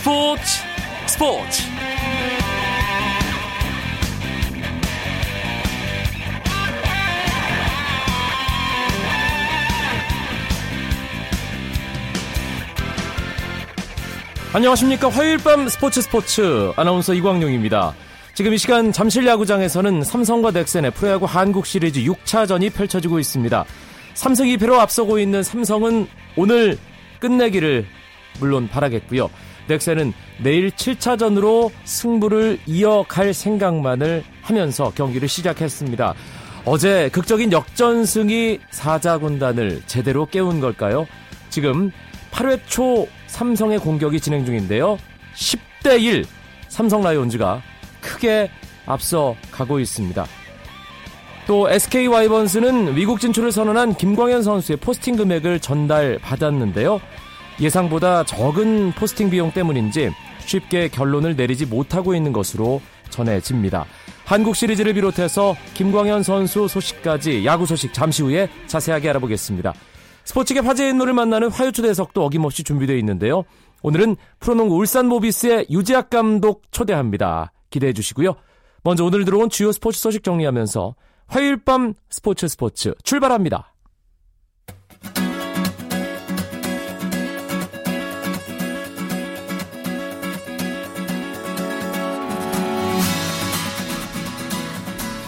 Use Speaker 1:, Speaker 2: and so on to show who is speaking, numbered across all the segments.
Speaker 1: 스포츠 스포츠 안녕하십니까 화요일 밤 스포츠 스포츠 아나운서 이광용입니다. 지금 이 시간 잠실 야구장에서는 삼성과 넥센의 프로야구 한국 시리즈 6차전이 펼쳐지고 있습니다. 삼성 2패로 앞서고 있는 삼성은 오늘 끝내기를 물론 바라겠고요. 넥센은 내일 7차전으로 승부를 이어갈 생각만을 하면서 경기를 시작했습니다. 어제 극적인 역전승이 사자 군단을 제대로 깨운 걸까요? 지금 8회 초 삼성의 공격이 진행 중인데요. 10대 1 삼성 라이온즈가 크게 앞서 가고 있습니다. 또 SK 와이번스는 미국 진출을 선언한 김광현 선수의 포스팅 금액을 전달받았는데요. 예상보다 적은 포스팅 비용 때문인지 쉽게 결론을 내리지 못하고 있는 것으로 전해집니다. 한국 시리즈를 비롯해서 김광현 선수 소식까지 야구 소식 잠시 후에 자세하게 알아보겠습니다. 스포츠계 화제의 인물을 만나는 화요초대석도 어김없이 준비되어 있는데요. 오늘은 프로농구 울산 모비스의 유재학 감독 초대합니다. 기대해 주시고요. 먼저 오늘 들어온 주요 스포츠 소식 정리하면서 화요일 밤 스포츠 스포츠 출발합니다.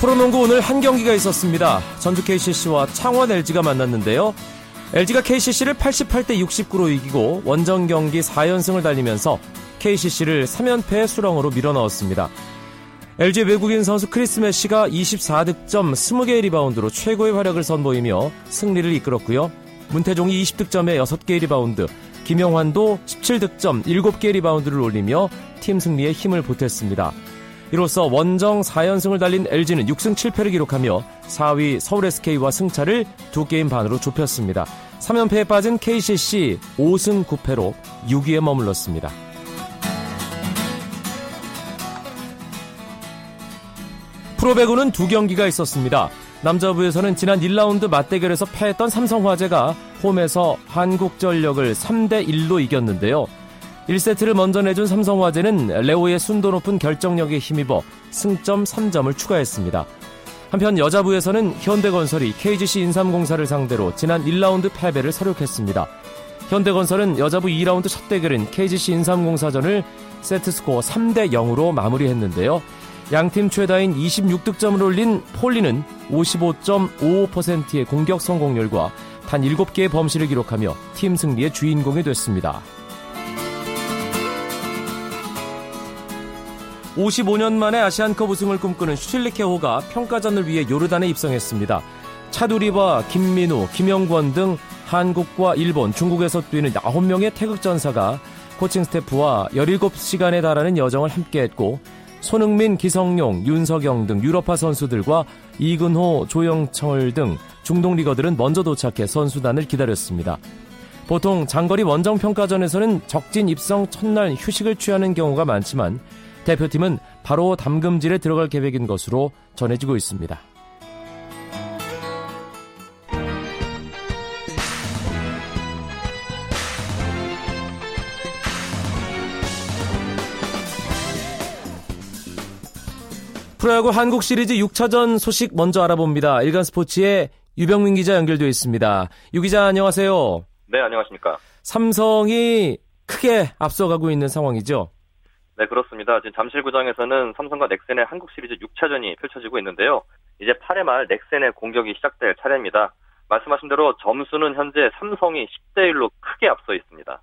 Speaker 1: 프로농구 오늘 한 경기가 있었습니다. 전주 KCC와 창원 LG가 만났는데요. LG가 KCC를 88대 69로 이기고 원정 경기 4연승을 달리면서 KCC를 3연패의 수렁으로 밀어넣었습니다. LG 외국인 선수 크리스 메시가 24득점 20개의 리바운드로 최고의 활약을 선보이며 승리를 이끌었고요. 문태종이 20득점에 6개의 리바운드, 김영환도 17득점 7개의 리바운드를 올리며 팀 승리에 힘을 보탰습니다. 이로써 원정 4연승을 달린 LG는 6승 7패를 기록하며 4위 서울 SK와 승차를 2게임 반으로 좁혔습니다. 3연패에 빠진 KCC 5승 9패로 6위에 머물렀습니다. 프로배구는 두 경기가 있었습니다. 남자부에서는 지난 1라운드 맞대결에서 패했던 삼성화재가 홈에서 한국전력을 3대 1로 이겼는데요. 1세트를 먼저 내준 삼성화재는 레오의 순도 높은 결정력에 힘입어 승점 3점을 추가했습니다. 한편 여자부에서는 현대건설이 KGC 인삼공사를 상대로 지난 1라운드 패배를 서력했습니다. 현대건설은 여자부 2라운드 첫 대결인 KGC 인삼공사전을 세트스코어 3대 0으로 마무리했는데요. 양팀 최다인 26득점을 올린 폴리는 55.55%의 공격 성공률과 단 7개의 범실을 기록하며 팀 승리의 주인공이 됐습니다. 55년 만에 아시안컵 우승을 꿈꾸는 슈틸리케호가 평가전을 위해 요르단에 입성했습니다. 차두리와 김민우, 김영권 등 한국과 일본, 중국에서 뛰는 9명의 태극전사가 코칭 스태프와 17시간에 달하는 여정을 함께했고 손흥민, 기성용, 윤석영 등 유럽파 선수들과 이근호, 조영철 등 중동 리거들은 먼저 도착해 선수단을 기다렸습니다. 보통 장거리 원정 평가전에서는 적진 입성 첫날 휴식을 취하는 경우가 많지만 대표팀은 바로 담금질에 들어갈 계획인 것으로 전해지고 있습니다. 프로야구 한국 시리즈 6차전 소식 먼저 알아봅니다. 일간 스포츠의 유병민 기자 연결되어 있습니다. 유 기자 안녕하세요.
Speaker 2: 네, 안녕하십니까.
Speaker 1: 삼성이 크게 앞서가고 있는 상황이죠.
Speaker 2: 네, 그렇습니다. 지금 잠실구장에서는 삼성과 넥센의 한국 시리즈 6차전이 펼쳐지고 있는데요. 이제 8회 말 넥센의 공격이 시작될 차례입니다. 말씀하신 대로 점수는 현재 삼성이 10대 1로 크게 앞서 있습니다.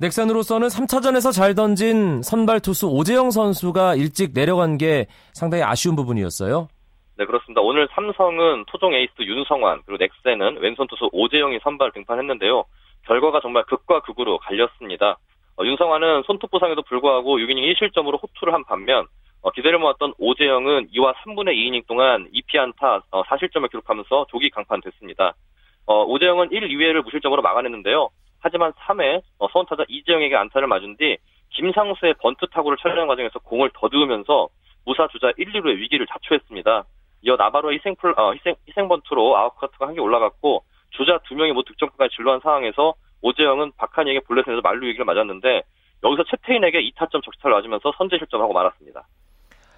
Speaker 1: 넥센으로서는 3차전에서 잘 던진 선발 투수 오재영 선수가 일찍 내려간 게 상당히 아쉬운 부분이었어요.
Speaker 2: 네, 그렇습니다. 오늘 삼성은 토종 에이스 윤성환, 그리고 넥센은 왼손 투수 오재영이 선발 등판했는데요. 결과가 정말 극과 극으로 갈렸습니다. 어, 윤성환은 손톱 부상에도 불구하고 6이닝 1실점으로 호투를 한 반면 어, 기대를 모았던 오재영은 2와 3분의 2이닝 동안 2피안타 어, 4실점을 기록하면서 조기 강판됐습니다. 어, 오재영은 1, 2회를 무실점으로 막아냈는데요. 하지만 3회 어, 선두타자 이재영에게 안타를 맞은 뒤 김상수의 번트 타구를 처리하는 과정에서 공을 더듬으면서 무사 주자 1, 2루의 위기를 자초했습니다. 이어 나바로의 희생, 풀, 어, 희생, 희생 번트로 아웃카운트가 한 개 올라갔고 주자 두 명이 모두 득점까지 진로한 상황에서 오재영은 박한희에게 볼넷에서 만루 위기를 맞았는데 여기서 최태인에게 2타점 적시타를 맞으면서 선제 실점하고 말았습니다.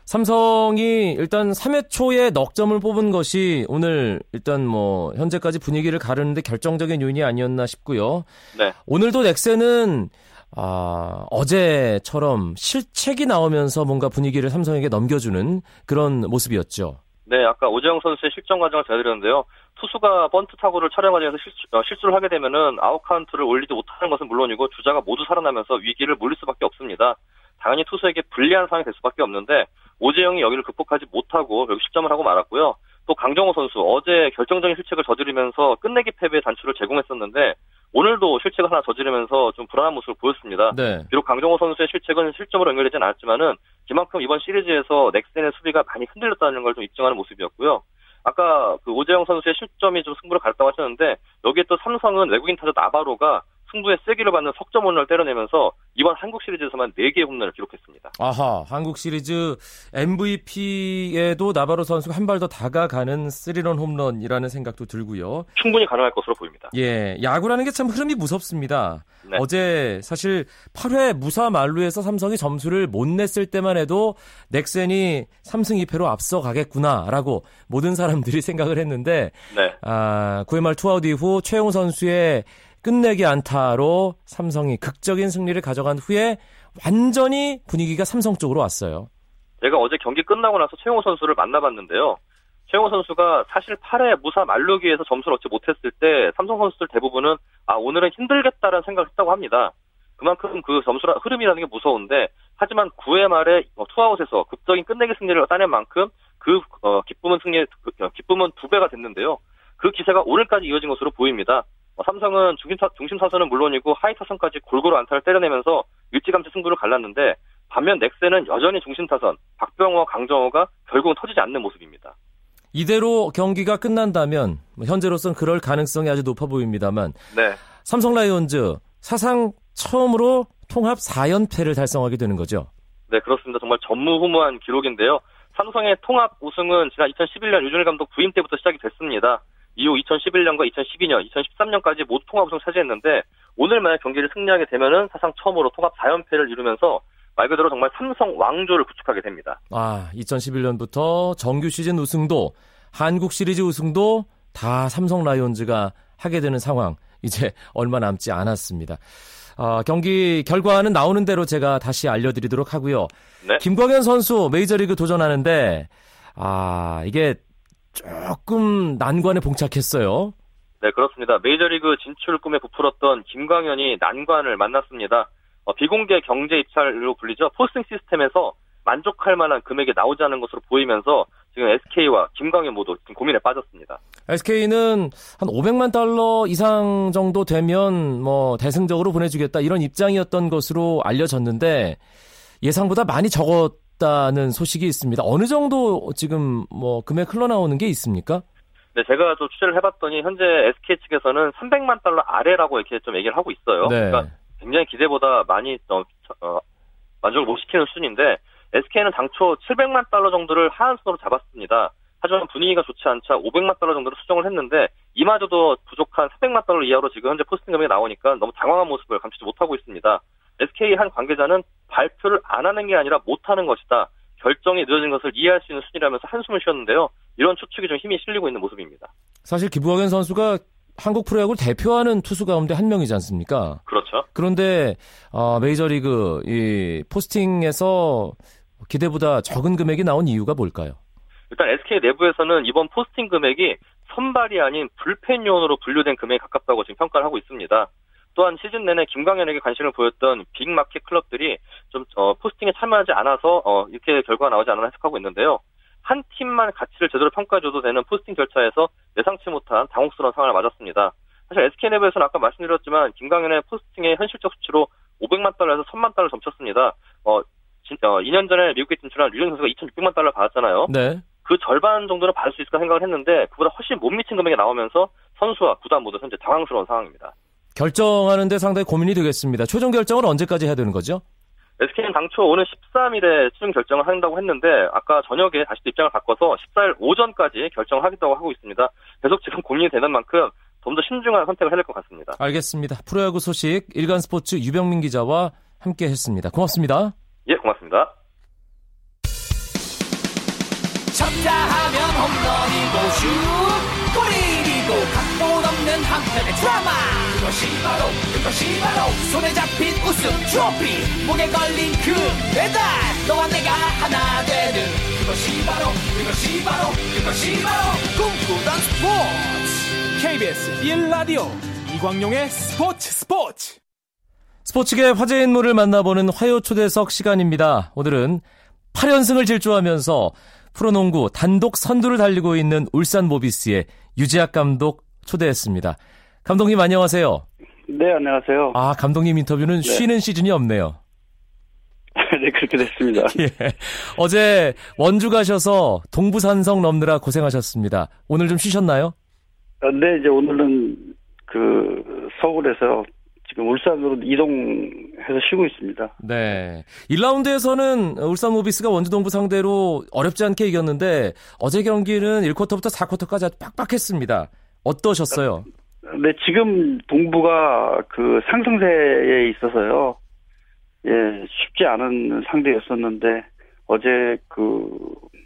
Speaker 1: 삼성이 일단 3회 초에 넉 점을 뽑은 것이 오늘 일단 뭐 현재까지 분위기를 가르는데 결정적인 요인이 아니었나 싶고요.
Speaker 2: 네.
Speaker 1: 오늘도 넥센은 아, 어제처럼 실책이 나오면서 뭔가 분위기를 삼성에게 넘겨주는 그런 모습이었죠.
Speaker 2: 네, 아까 오재영 선수의 실점 과정을 전해드렸는데요. 투수가 번트 타구를 처리하는 과정에서 실수, 어, 실수를 하게 되면은 아웃 카운트를 올리지 못하는 것은 물론이고 주자가 모두 살아나면서 위기를 몰릴 수밖에 없습니다. 당연히 투수에게 불리한 상황이 될 수밖에 없는데 오재영이 위기를 극복하지 못하고 여기 실점을 하고 말았고요. 또 강정호 선수 어제 결정적인 실책을 저지르면서 끝내기 패배 단초를 제공했었는데 오늘도 실책을 하나 저지르면서 좀 불안한 모습을 보였습니다.
Speaker 1: 네.
Speaker 2: 비록 강정호 선수의 실책은 실점으로 연결되진 않았지만은 그만큼 이번 시리즈에서 넥센의 수비가 많이 흔들렸다는 걸 좀 입증하는 모습이었고요. 아까 그 오재영 선수의 실점이 좀 승부를 가렸다고 하셨는데 여기에 또 삼성은 외국인 타자 나바로가 승부에 세기를 받는 석점 홈런을 때려내면서 이번 한국 시리즈에서만 4개의 홈런을 기록했습니다.
Speaker 1: 아하, 한국 시리즈 MVP에도 나바로 선수가 한 발 더 다가가는 스리런 홈런이라는 생각도 들고요.
Speaker 2: 충분히 가능할 것으로 보입니다.
Speaker 1: 예, 야구라는 게 참 흐름이 무섭습니다.
Speaker 2: 네.
Speaker 1: 어제 사실 8회 무사 만루에서 삼성이 점수를 못 냈을 때만 해도 넥센이 3승 2패로 앞서가겠구나라고 모든 사람들이 생각을 했는데
Speaker 2: 네.
Speaker 1: 아, 9회 말 투아웃 이후 최형우 선수의 끝내기 안타로 삼성이 극적인 승리를 가져간 후에 완전히 분위기가 삼성 쪽으로 왔어요.
Speaker 2: 제가 어제 경기 끝나고 나서 최형우 선수를 만나봤는데요. 최형우 선수가 사실 8회 무사 만루에서 점수를 얻지 못했을 때 삼성 선수들 대부분은 아 오늘은 힘들겠다라는 생각을 했다고 합니다. 그만큼 그 점수 흐름이라는 게 무서운데 하지만 9회 말에 투아웃에서 극적인 끝내기 승리를 따낸 만큼 그 어, 기쁨은 승리 그, 기쁨은 두 배가 됐는데요. 그 기세가 오늘까지 이어진 것으로 보입니다. 어, 삼성은 중심, 타, 중심 타선은 물론이고 하위 타선까지 골고루 안타를 때려내면서 일찌감치 승부를 갈랐는데 반면 넥센은 여전히 중심 타선 박병호와 강정호가 결국은 터지지 않는 모습입니다.
Speaker 1: 이대로 경기가 끝난다면 뭐 현재로서는 그럴 가능성이 아주 높아 보입니다만
Speaker 2: 네.
Speaker 1: 삼성 라이온즈 사상 처음으로 통합 4연패를 달성하게 되는 거죠.
Speaker 2: 네, 그렇습니다. 정말 전무후무한 기록인데요. 삼성의 통합 우승은 지난 2011년 유준일 감독 부임 때부터 시작이 됐습니다. 이후 2011년과 2012년, 2013년까지 모두 통합 우승을 차지했는데 오늘 만약 경기를 승리하게 되면은 사상 처음으로 통합 4연패를 이루면서 말 그대로 정말 삼성 왕조를 구축하게 됩니다.
Speaker 1: 아, 2011년부터 정규 시즌 우승도 한국 시리즈 우승도 다 삼성 라이온즈가 하게 되는 상황. 이제 얼마 남지 않았습니다. 어, 경기 결과는 나오는 대로 제가 다시 알려드리도록 하고요.
Speaker 2: 네.
Speaker 1: 김광현 선수 메이저리그 도전하는데 아 이게 조금 난관에 봉착했어요.
Speaker 2: 네, 그렇습니다. 메이저리그 진출 꿈에 부풀었던 김광현이 난관을 만났습니다. 어, 비공개 경제 입찰로 불리죠. 포스팅 시스템에서 만족할 만한 금액이 나오지 않은 것으로 보이면서 지금 SK와 김광현 모두 지금 고민에 빠졌습니다.
Speaker 1: SK는 한 500만 달러 이상 정도 되면 뭐 대승적으로 보내주겠다 이런 입장이었던 것으로 알려졌는데 예상보다 많이 적었 다는 소식이 있습니다. 어느 정도 지금 뭐 금액 흘러나오는 게 있습니까?
Speaker 2: 네, 제가 좀 취재를 해봤더니 현재 SK 측에서는 300만 달러 아래라고 이렇게 좀 얘기를 하고 있어요.
Speaker 1: 네.
Speaker 2: 그러니까 굉장히 기대보다 많이 어, 어, 만족을 못 시키는 수준인데 SK는 당초 700만 달러 정도를 하한선으로 잡았습니다. 하지만 분위기가 좋지 않자 500만 달러 정도로 수정을 했는데 이마저도 부족한 300만 달러 이하로 지금 현재 포스팅 금액이 나오니까 너무 당황한 모습을 감추지 못하고 있습니다. SK 한 관계자는 발표를 안 하는 게 아니라 못 하는 것이다. 결정이 늦어진 것을 이해할 수 있는 수준이라면서 한숨을 쉬었는데요. 이런 추측이 좀 힘이 실리고 있는 모습입니다.
Speaker 1: 사실 기부학연 선수가 한국 프로야구를 대표하는 투수 가운데 한 명이지 않습니까?
Speaker 2: 그렇죠.
Speaker 1: 그런데 어, 메이저리그 이 포스팅에서 기대보다 적은 금액이 나온 이유가 뭘까요?
Speaker 2: 일단 SK 내부에서는 이번 포스팅 금액이 선발이 아닌 불펜용으로 분류된 금액에 가깝다고 지금 평가를 하고 있습니다. 또한 시즌 내내 김광현에게 관심을 보였던 빅마켓 클럽들이 좀 어, 포스팅에 참여하지 않아서 어, 이렇게 결과가 나오지 않았나 해석하고 있는데요. 한 팀만 가치를 제대로 평가해줘도 되는 포스팅 절차에서 예상치 못한 당혹스러운 상황을 맞았습니다. 사실 SK 내부에서는 아까 말씀드렸지만 김광현의 포스팅의 현실적 수치로 500만 달러에서 1000만 달러를 점쳤습니다. 어, 진, 어 2년 전에 미국에 진출한 류현 선수가 2,600만 달러를 받았잖아요.
Speaker 1: 네.
Speaker 2: 그 절반 정도는 받을 수 있을까 생각을 했는데 그보다 훨씬 못 미친 금액이 나오면서 선수와 구단 모두 현재 당황스러운 상황입니다.
Speaker 1: 결정하는데 상당히 고민이 되겠습니다. 최종 결정은 언제까지 해야 되는 거죠?
Speaker 2: SK는 당초 오늘 13일에 최종 결정을 한다고 했는데 아까 저녁에 다시 또 입장을 바꿔서 14일 오전까지 결정하겠다고 하고 있습니다. 계속 지금 고민이 되는 만큼 좀 더 신중한 선택을 해야 될 것 같습니다.
Speaker 1: 알겠습니다. 프로야구 소식 일간 스포츠 유병민 기자와 함께 했습니다. 고맙습니다.
Speaker 2: 예, 고맙습니다.
Speaker 3: 쳤다 하면 홈런이고 슛 골이고 각본 없는 한편의 드라마 그것이 바로 그것이 바로 손에 잡힌 우승 트로피 목에 걸린 그 배달 너와 내가 하나 되는 그것이 바로 그것이 바로 그것이 바로 꿈꾸던 스포츠 KBS 1라디오 이광용의 스포츠 스포츠
Speaker 1: 스포츠계 화제 인물을 만나보는 화요 초대석 시간입니다. 오늘은 8연승을 질주하면서 프로농구 단독 선두를 달리고 있는 울산 모비스의 유재학 감독 초대했습니다. 감독님 안녕하세요.
Speaker 4: 네, 안녕하세요.
Speaker 1: 아, 감독님 인터뷰는
Speaker 4: 네.
Speaker 1: 쉬는 시즌이 없네요.
Speaker 4: 네, 그렇게 됐습니다.
Speaker 1: 예. 어제 원주 가셔서 동부산성 넘느라 고생하셨습니다. 오늘 좀 쉬셨나요?
Speaker 4: 어, 네, 이제 오늘은 그 서울에서 지금 울산으로 이동해서 쉬고 있습니다.
Speaker 1: 네. 1라운드에서는 울산 모비스가 원주 동부 상대로 어렵지 않게 이겼는데 어제 경기는 1쿼터부터 4쿼터까지 아주 빡빡했습니다. 어떠셨어요?
Speaker 4: 네, 지금 동부가 그 상승세에 있어서요. 예, 쉽지 않은 상대였었는데 어제 그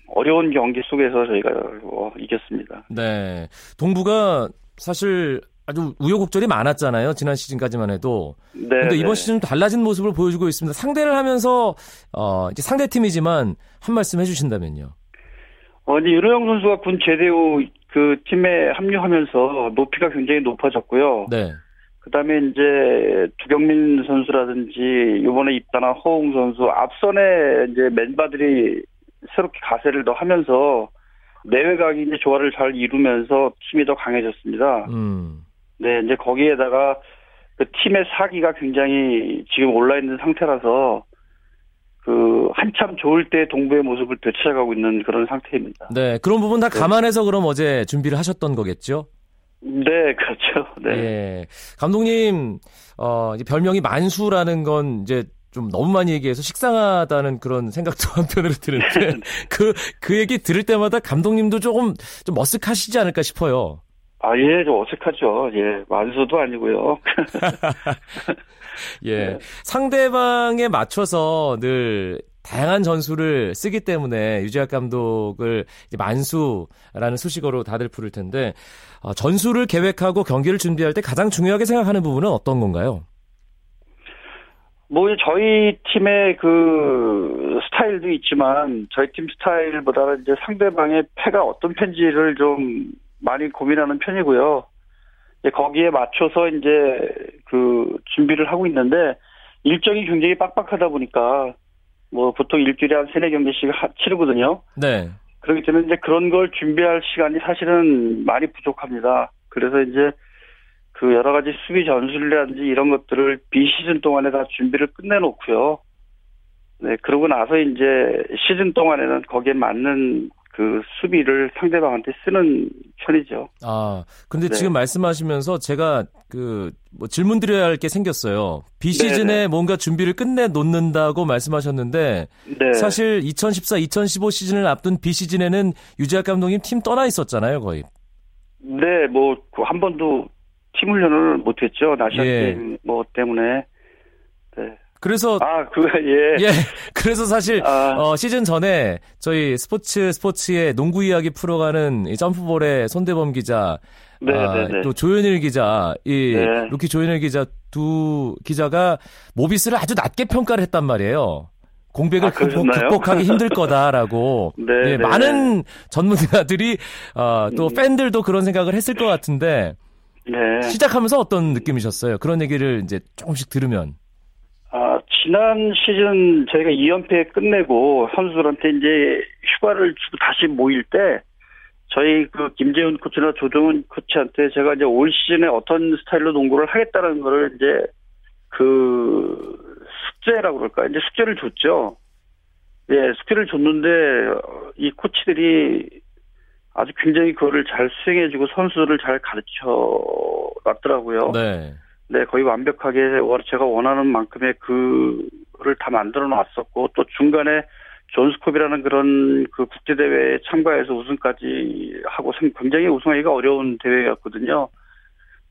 Speaker 4: 어려운 경기 속에서 저희가 어, 이겼습니다.
Speaker 1: 네. 동부가 사실 아주 우여곡절이 많았잖아요. 지난 시즌까지만 해도.
Speaker 4: 네.
Speaker 1: 근데 이번
Speaker 4: 네.
Speaker 1: 시즌 달라진 모습을 보여주고 있습니다. 상대를 하면서 어 이제 상대 팀이지만 한 말씀 해 주신다면요.
Speaker 4: 어, 이제 윤호영 선수가 군 제대 후 그 팀에 합류하면서 높이가 굉장히 높아졌고요.
Speaker 1: 네.
Speaker 4: 그다음에 이제 두경민 선수라든지 이번에 입단한 허웅 선수 앞선에 이제 멤버들이 새롭게 가세를 더 하면서 내외각이 이제 조화를 잘 이루면서 팀이 더 강해졌습니다.
Speaker 1: 음.
Speaker 4: 네, 이제 거기에다가 그 팀의 사기가 굉장히 지금 올라 있는 상태라서 그 한참 좋을 때 동부의 모습을 되찾아가고 있는 그런 상태입니다.
Speaker 1: 네. 그런 부분 다 감안해서 그럼 어제 준비를 하셨던 거겠죠?
Speaker 4: 네, 그렇죠. 네.
Speaker 1: 예. 감독님, 어, 이제 별명이 만수라는 건 이제 좀 너무 많이 얘기해서 식상하다는 그런 생각도 한편으로 드는데, 그, 그 얘기 들을 때마다 감독님도 조금 좀 머쓱하시지 않을까 싶어요.
Speaker 4: 아, 예, 좀 어색하죠. 예, 만수도 아니고요.
Speaker 1: 예.
Speaker 4: 네.
Speaker 1: 상대방에 맞춰서 늘 다양한 전술을 쓰기 때문에 유재학 감독을 이제 만수라는 수식어로 다들 부를 텐데, 어, 전술을 계획하고 경기를 준비할 때 가장 중요하게 생각하는 부분은 어떤 건가요?
Speaker 4: 뭐 저희 팀의 그 스타일도 있지만 저희 팀 스타일보다는 이제 상대방의 패가 어떤 편지를 좀 많이 고민하는 편이고요. 거기에 맞춰서 이제 그 준비를 하고 있는데 일정이 굉장히 빡빡하다 보니까 뭐 보통 일주일에 한 세네 경기씩 하- 치르거든요.
Speaker 1: 네.
Speaker 4: 그렇기 때문에 이제 그런 걸 준비할 시간이 사실은 많이 부족합니다. 그래서 이제 그 여러 가지 수비 전술이라든지 이런 것들을 비시즌 동안에 다 준비를 끝내놓고요. 네, 그러고 나서 이제 시즌 동안에는 거기에 맞는 그 수비를 상대방한테 쓰는 편이죠.
Speaker 1: 아, 근데
Speaker 4: 네.
Speaker 1: 지금 말씀하시면서 제가 그 뭐 질문 드려야 할 게 생겼어요. 비시즌에
Speaker 4: 네네.
Speaker 1: 뭔가 준비를 끝내 놓는다고 말씀하셨는데
Speaker 4: 네.
Speaker 1: 사실 2014, 2015 시즌을 앞둔 비시즌에는 유재학 감독님 팀 떠나 있었잖아요, 거의.
Speaker 4: 네, 뭐 한 번도 팀 훈련을 못 했죠. 나시아
Speaker 1: 예.
Speaker 4: 게임 뭐 때문에. 네.
Speaker 1: 그래서
Speaker 4: 아, 그거 예.
Speaker 1: 예, 그래서 사실
Speaker 4: 아.
Speaker 1: 어, 시즌 전에 저희 스포츠 스포츠의 농구 이야기 풀어가는 이 점프볼의 손대범 기자,
Speaker 4: 네,
Speaker 1: 아,
Speaker 4: 네, 네.
Speaker 1: 또 조현일 기자, 이
Speaker 4: 네.
Speaker 1: 루키 조현일 기자 두 기자가 모비스를 아주 낮게 평가를 했단 말이에요. 공백을
Speaker 4: 아,
Speaker 1: 극복? 극복하기 힘들 거다라고.
Speaker 4: 네,
Speaker 1: 예,
Speaker 4: 네.
Speaker 1: 많은 전문가들이 어, 또
Speaker 4: 음.
Speaker 1: 팬들도 그런 생각을 했을 것 같은데
Speaker 4: 네.
Speaker 1: 시작하면서 어떤 느낌이셨어요? 그런 얘기를 이제 조금씩 들으면.
Speaker 4: 아, 지난 시즌 저희가 2연패 끝내고 선수들한테 이제 휴가를 주고 다시 모일 때 저희 그 김재훈 코치나 조정훈 코치한테 제가 이제 올 시즌에 어떤 스타일로 농구를 하겠다는 거를 이제 그 숙제라고 그럴까 이제 숙제를 줬죠. 예, 숙제를 줬는데 어, 이 코치들이 아주 굉장히 그거를 잘 수행해주고 선수를 잘 가르쳐 놨더라고요.
Speaker 1: 네.
Speaker 4: 네, 거의 완벽하게 원- 제가 원하는 만큼의 그를 다 만들어 놨었고 또 중간에 존스컵이라는 그런 그 국제 대회에 참가해서 우승까지 하고 생- 굉장히 우승하기가 어려운 대회였거든요.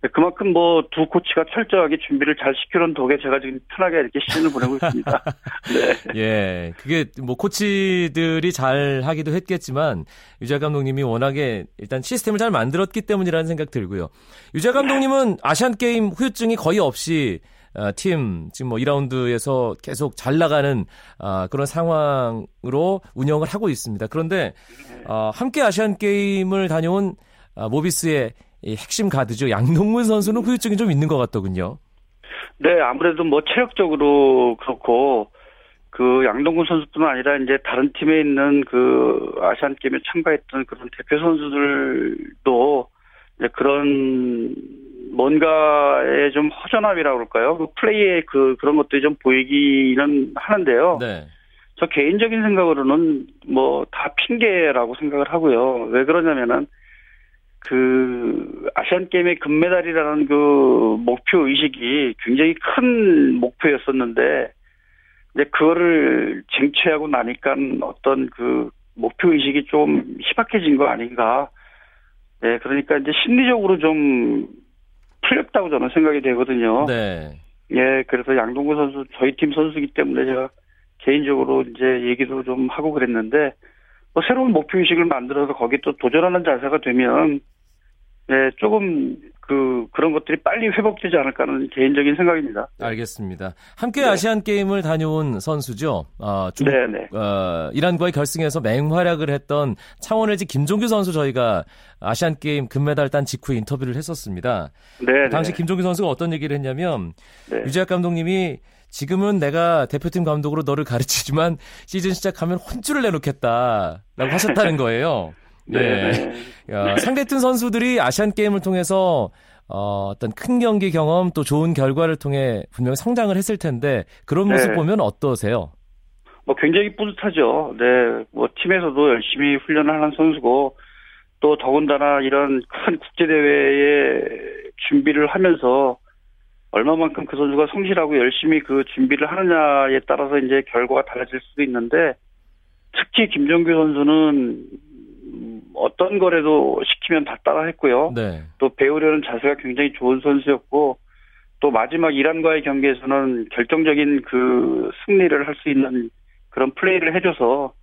Speaker 4: 네, 그만큼 뭐 두 코치가 철저하게 준비를 잘 시켜놓은 덕에 제가 지금 편하게 이렇게 시즌을 보내고 있습니다. 네.
Speaker 1: 예, 그게 뭐 코치들이 잘 하기도 했겠지만 유재 감독님이 워낙에 일단 시스템을 잘 만들었기 때문이라는 생각 들고요. 유재 감독님은 아시안 게임 후유증이 거의 없이 어, 팀 지금 뭐 2라운드에서 계속 잘 나가는 어, 그런 상황으로 운영을 하고 있습니다. 그런데 어, 함께 아시안 게임을 다녀온 모비스의 핵심 가드죠. 양동근 선수는 후유증이 좀 있는 것 같더군요.
Speaker 4: 네, 아무래도 뭐 체력적으로 그렇고 그 양동근 선수뿐 아니라 이제 다른 팀에 있는 그 아시안 게임에 참가했던 그런 대표 선수들도 그런 뭔가의 좀 허전함이라고 그럴까요? 그 플레이의 그 그런 것들이 좀 보이기는 하는데요. 네. 저 개인적인 생각으로는 뭐 다 핑계라고 생각을 하고요. 왜 그러냐면은 그 아시안 게임의 금메달이라는 그 목표 의식이 굉장히 큰 목표였었는데 이제 그거를 쟁취하고 나니까 어떤 그 목표 의식이 좀 희박해진 거 아닌가. 네, 그러니까 이제 심리적으로 좀 풀렸다고 저는 생각이 되거든요. 네. 예, 그래서 양동구 선수 저희 팀 선수이기 때문에 제가 개인적으로 이제 얘기도 좀 하고 그랬는데 뭐 새로운 목표 의식을 만들어서 거기 또 도전하는 자세가 되면 네, 조금 그 그런 것들이 빨리 회복되지 않을까 하는 개인적인 생각입니다.
Speaker 1: 알겠습니다. 함께 네. 아시안 게임을 다녀온 선수죠. 어, 중, 네네. 어, 이란과의 결승에서 맹활약을 했던 창원 LG 김종규 선수 저희가 아시안 게임 금메달 딴 직후에 인터뷰를 했었습니다. 네. 당시 김종규 선수가 어떤 얘기를 했냐면 네. 유재학 감독님이 지금은 내가 대표팀 감독으로 너를 가르치지만 시즌 시작하면 혼쭐을 내놓겠다라고 하셨다는 거예요. 네. 네. 야, 상대팀 선수들이 아시안 게임을 통해서 어, 어떤 큰 경기 경험 또 좋은 결과를 통해 분명 성장을 했을 텐데 그런 네. 모습 네. 보면 어떠세요?
Speaker 4: 뭐 굉장히 뿌듯하죠. 네, 뭐 팀에서도 열심히 훈련을 하는 선수고 또 더군다나 이런 큰 국제 대회에 준비를 하면서 얼마만큼 그 선수가 성실하고 열심히 그 준비를 하느냐에 따라서 이제 결과가 달라질 수도 있는데 특히 김정규 선수는 어떤 거래도 시키면 다 따라했고요. 네. 또 배우려는 자세가 굉장히 좋은 선수였고 또 마지막 이란과의 경기에서는 결정적인 그 승리를 할 수 있는 그런 플레이를 해줘서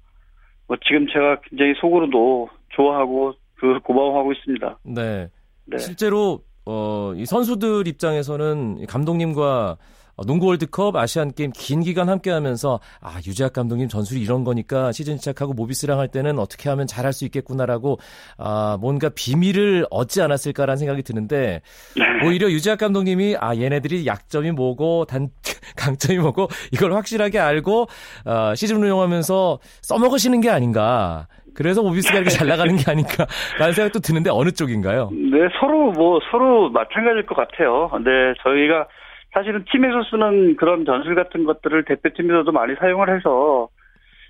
Speaker 4: 뭐 지금 제가 굉장히 속으로도 좋아하고 그 고마워하고 있습니다.
Speaker 1: 네. 네. 실제로 어, 이 선수들 입장에서는 감독님과 어, 농구 월드컵, 아시안 게임 긴 기간 함께 하면서 아, 유재학 감독님 전술이 이런 거니까 시즌 시작하고 모비스랑 할 때는 어떻게 하면 잘할 수 있겠구나라고 아, 뭔가 비밀을 얻지 않았을까라는 생각이 드는데 네. 오히려 유재학 감독님이 아, 얘네들이 약점이 뭐고 단 강점이 뭐고 이걸 확실하게 알고 어, 시즌 운영하면서 써먹으시는 게 아닌가. 그래서 모비스가 이렇게 잘 나가는 게 아닌가라는 생각도 드는데 어느 쪽인가요?
Speaker 4: 네, 서로 뭐 서로 마찬가지일 것 같아요. 네, 저희가 사실은 팀에서 쓰는 그런 전술 같은 것들을 대표팀에서도 많이 사용을 해서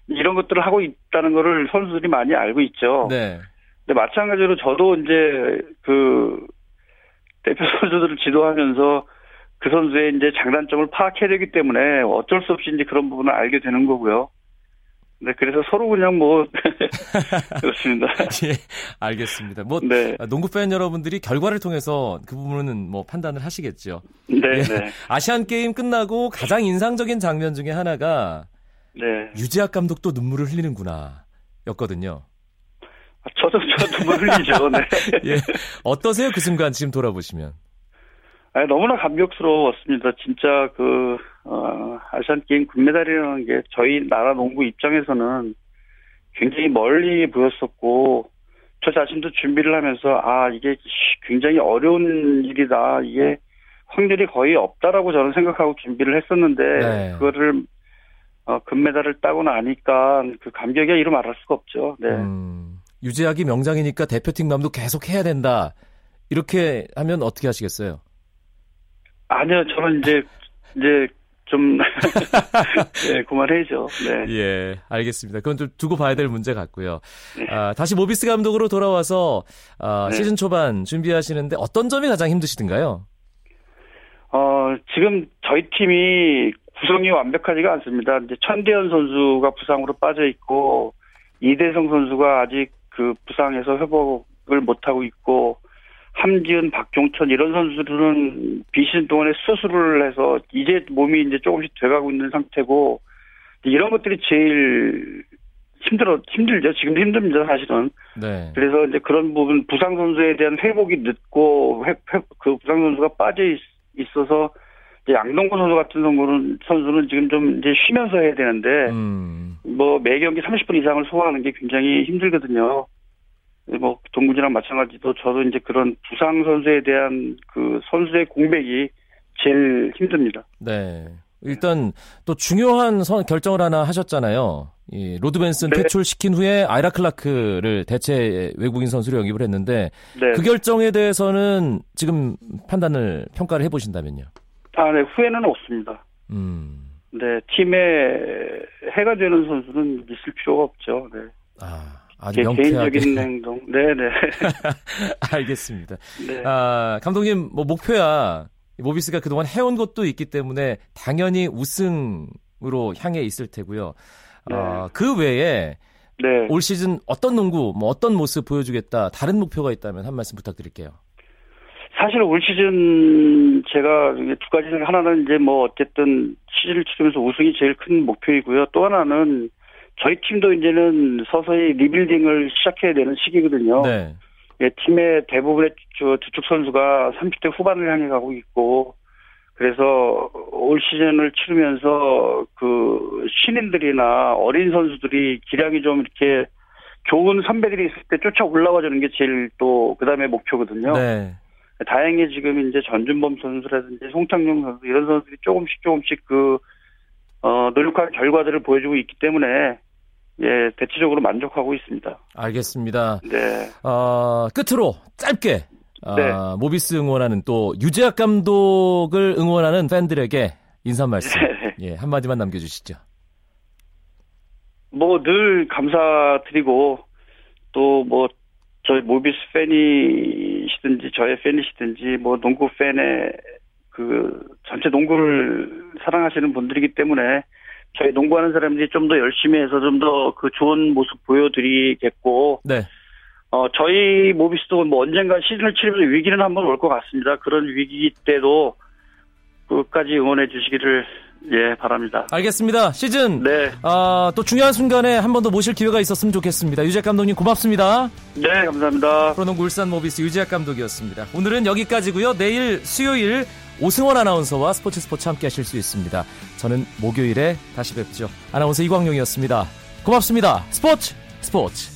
Speaker 4: 이런 것들을 하고 있다는 거를 선수들이 많이 알고 있죠. 네. 근데 마찬가지로 저도 이제 그 대표 선수들을 지도하면서 그 선수의 이제 장단점을 파악해야 되기 때문에 어쩔 수 없이 이제 그런 부분을 알게 되는 거고요. 네, 그래서 서로 그냥 뭐 그렇습니다.
Speaker 1: 예, 알겠습니다. 뭐 네. 농구 팬 여러분들이 결과를 통해서 그 부분은 뭐 판단을 하시겠죠.
Speaker 4: 네, 예. 네.
Speaker 1: 아시안 게임 끝나고 가장 인상적인 장면 중에 하나가 네. 유지학 감독도 눈물을 흘리는구나 였거든요.
Speaker 4: 아, 저도 저 눈물 흘리죠. 네.
Speaker 1: 예. 어떠세요 그 순간 지금 돌아보시면?
Speaker 4: 아니, 너무나 감격스러웠습니다. 진짜 그, 어, 아시안 게임 금메달이라는 게 저희 나라 농구 입장에서는 굉장히 멀리 보였었고, 저 자신도 준비를 하면서, 아, 이게 굉장히 어려운 일이다. 이게 확률이 거의 없다라고 저는 생각하고 준비를 했었는데, 네. 그거를, 어, 금메달을 따고 나니까 그 감격이 이루 말할 수가 없죠. 네. 음,
Speaker 1: 유재학이 명장이니까 대표팀 감독 계속 해야 된다. 이렇게 하면 어떻게 하시겠어요?
Speaker 4: 아니요, 저는 이제 이제 좀 네, 그만해야죠. 네.
Speaker 1: 예, 알겠습니다. 그건 좀 두고 봐야 될 문제 같고요. 네. 아, 다시 모비스 감독으로 돌아와서 아, 네. 시즌 초반 준비하시는데 어떤 점이 가장 힘드시던가요?
Speaker 4: 어, 지금 저희 팀이 구성이 완벽하지가 않습니다. 이제 천대현 선수가 부상으로 빠져 있고 이대성 선수가 아직 그 부상에서 회복을 못 하고 있고 함지은, 박종천 이런 선수들은 비시즌 동안에 수술을 해서 이제 몸이 이제 조금씩 돼가고 있는 상태고 이런 것들이 제일 힘들어 힘들죠. 지금 힘듭니다, 사실은.
Speaker 1: 네.
Speaker 4: 그래서 이제 그런 부분 부상 선수에 대한 회복이 늦고 회, 회, 그 부상 선수가 빠져 있, 있어서 이제 양동근 선수 같은 경우는 선수는 지금 좀 이제 쉬면서 해야 되는데
Speaker 1: 음.
Speaker 4: 뭐 매 경기 30분 이상을 소화하는 게 굉장히 힘들거든요. 뭐 농구지랑 마찬가지도 저도 이제 그런 부상 선수에 대한 그 선수의 공백이 제일 힘듭니다.
Speaker 1: 네. 일단 또 중요한 선, 결정을 하나 하셨잖아요. 이 로드 벤슨
Speaker 4: 네.
Speaker 1: 퇴출시킨 후에 아이라 클라크를 대체 외국인 선수로 영입을 했는데
Speaker 4: 네.
Speaker 1: 그 결정에 대해서는 지금 판단을 평가를 해보신다면요.
Speaker 4: 아, 네. 후회는 없습니다.
Speaker 1: 음.
Speaker 4: 네. 팀에 해가 되는 선수는 있을 필요가 없죠. 네.
Speaker 1: 아, 아주
Speaker 4: 개,
Speaker 1: 명쾌하게.
Speaker 4: 개인적인 행동. 네네.
Speaker 1: 알겠습니다.
Speaker 4: 네.
Speaker 1: 아, 감독님, 뭐, 목표야. 모비스가 그동안 해온 것도 있기 때문에 당연히 우승으로 향해 있을 테고요. 아, 그 외에
Speaker 4: 네.
Speaker 1: 올 시즌 어떤 농구, 뭐 어떤 모습 보여주겠다, 다른 목표가 있다면 한 말씀 부탁드릴게요.
Speaker 4: 사실 올 시즌 제가 두 가지 중 하나는 이제 뭐 어쨌든 시즌을 치르면서 우승이 제일 큰 목표이고요. 또 하나는 저희 팀도 이제는 서서히 리빌딩을 시작해야 되는 시기거든요.
Speaker 1: 네.
Speaker 4: 예, 팀의 대부분의 주, 주축 선수가 30대 후반을 향해 가고 있고 그래서 올 시즌을 치르면서 그 신인들이나 어린 선수들이 기량이 좀 이렇게 좋은 선배들이 있을 때 쫓아 올라와 주는 게 제일 또 그다음에 목표거든요.
Speaker 1: 네.
Speaker 4: 다행히 지금 이제 전준범 선수라든지 송창용 선수 이런 선수들이 조금씩 조금씩 그 어, 노력한 결과들을 보여주고 있기 때문에 예 대체적으로 만족하고 있습니다.
Speaker 1: 알겠습니다.
Speaker 4: 네.
Speaker 1: 어, 끝으로 짧게 아,
Speaker 4: 네.
Speaker 1: 모비스 응원하는 또 유재학 감독을 응원하는 팬들에게 인사 한 말씀
Speaker 4: 네.
Speaker 1: 예, 한마디만 남겨주시죠.
Speaker 4: 뭐 늘 감사드리고 또 뭐 저희 모비스 팬이시든지 저의 팬이시든지 뭐 농구 팬의 그 전체 농구를 사랑하시는 분들이기 때문에 저희 농구하는 사람들이 좀 더 열심히 해서 좀 더 그 좋은 모습 보여드리겠고
Speaker 1: 네.
Speaker 4: 어 저희 모비스도 뭐 언젠가 시즌을 치르면서 위기는 한번 올 것 같습니다. 그런 위기 때도 끝까지 응원해 주시기를 예 바랍니다.
Speaker 1: 알겠습니다. 시즌
Speaker 4: 네,
Speaker 1: 아, 또 중요한 순간에 한 번 더 모실 기회가 있었으면 좋겠습니다. 유재학 감독님 고맙습니다.
Speaker 4: 네 감사합니다.
Speaker 1: 프로농구 울산 모비스 유재학 감독이었습니다. 오늘은 여기까지고요. 내일 수요일 오승원 아나운서와 스포츠 스포츠 함께 하실 수 있습니다. 저는 목요일에 다시 뵙죠. 아나운서 이광용이었습니다. 고맙습니다. 스포츠 스포츠.